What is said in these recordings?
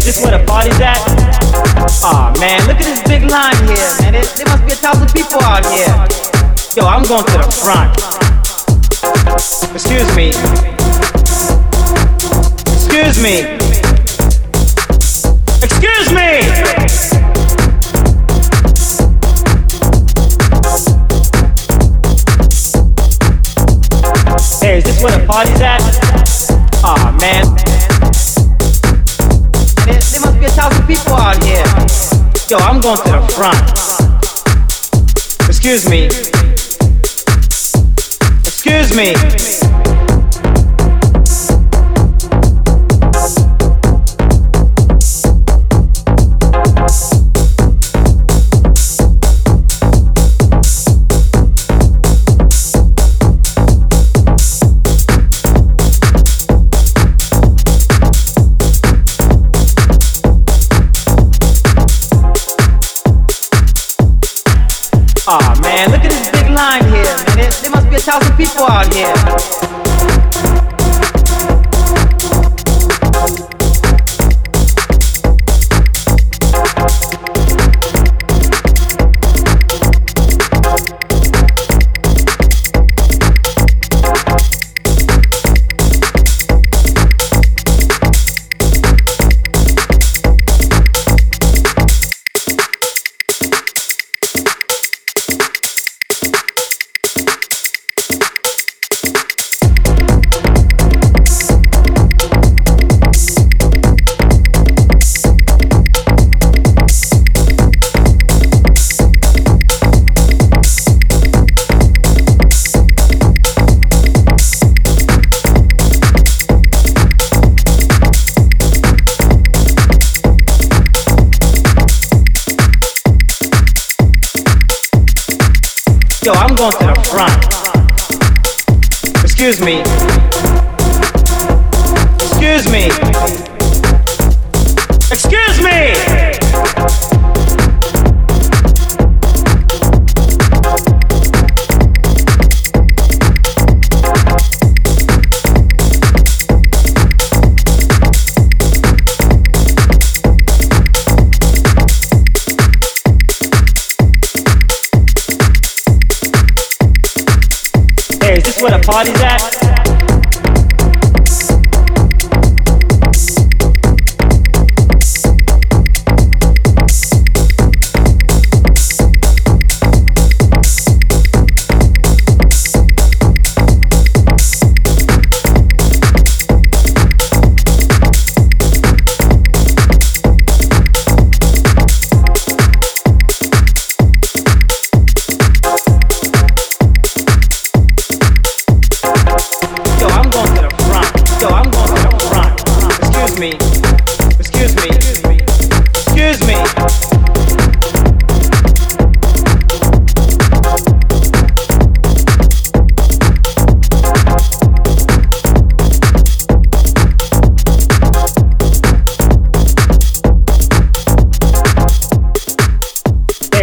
is this where the party's at? Aw, oh, man, look at this big line here, man. There, there must be a thousand people out here. Yo, I'm going to the front. Excuse me. Excuse me. Excuse me! Hey, is this where the party's at? Aw, oh, man. There, must be a thousand people out here. Yo, I'm going to the front. Excuse me. Excuse me. 100,000 people out here. Yo, I'm going to the front. Excuse me. Excuse me. Excuse me! Party's at?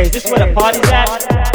This where the party's at.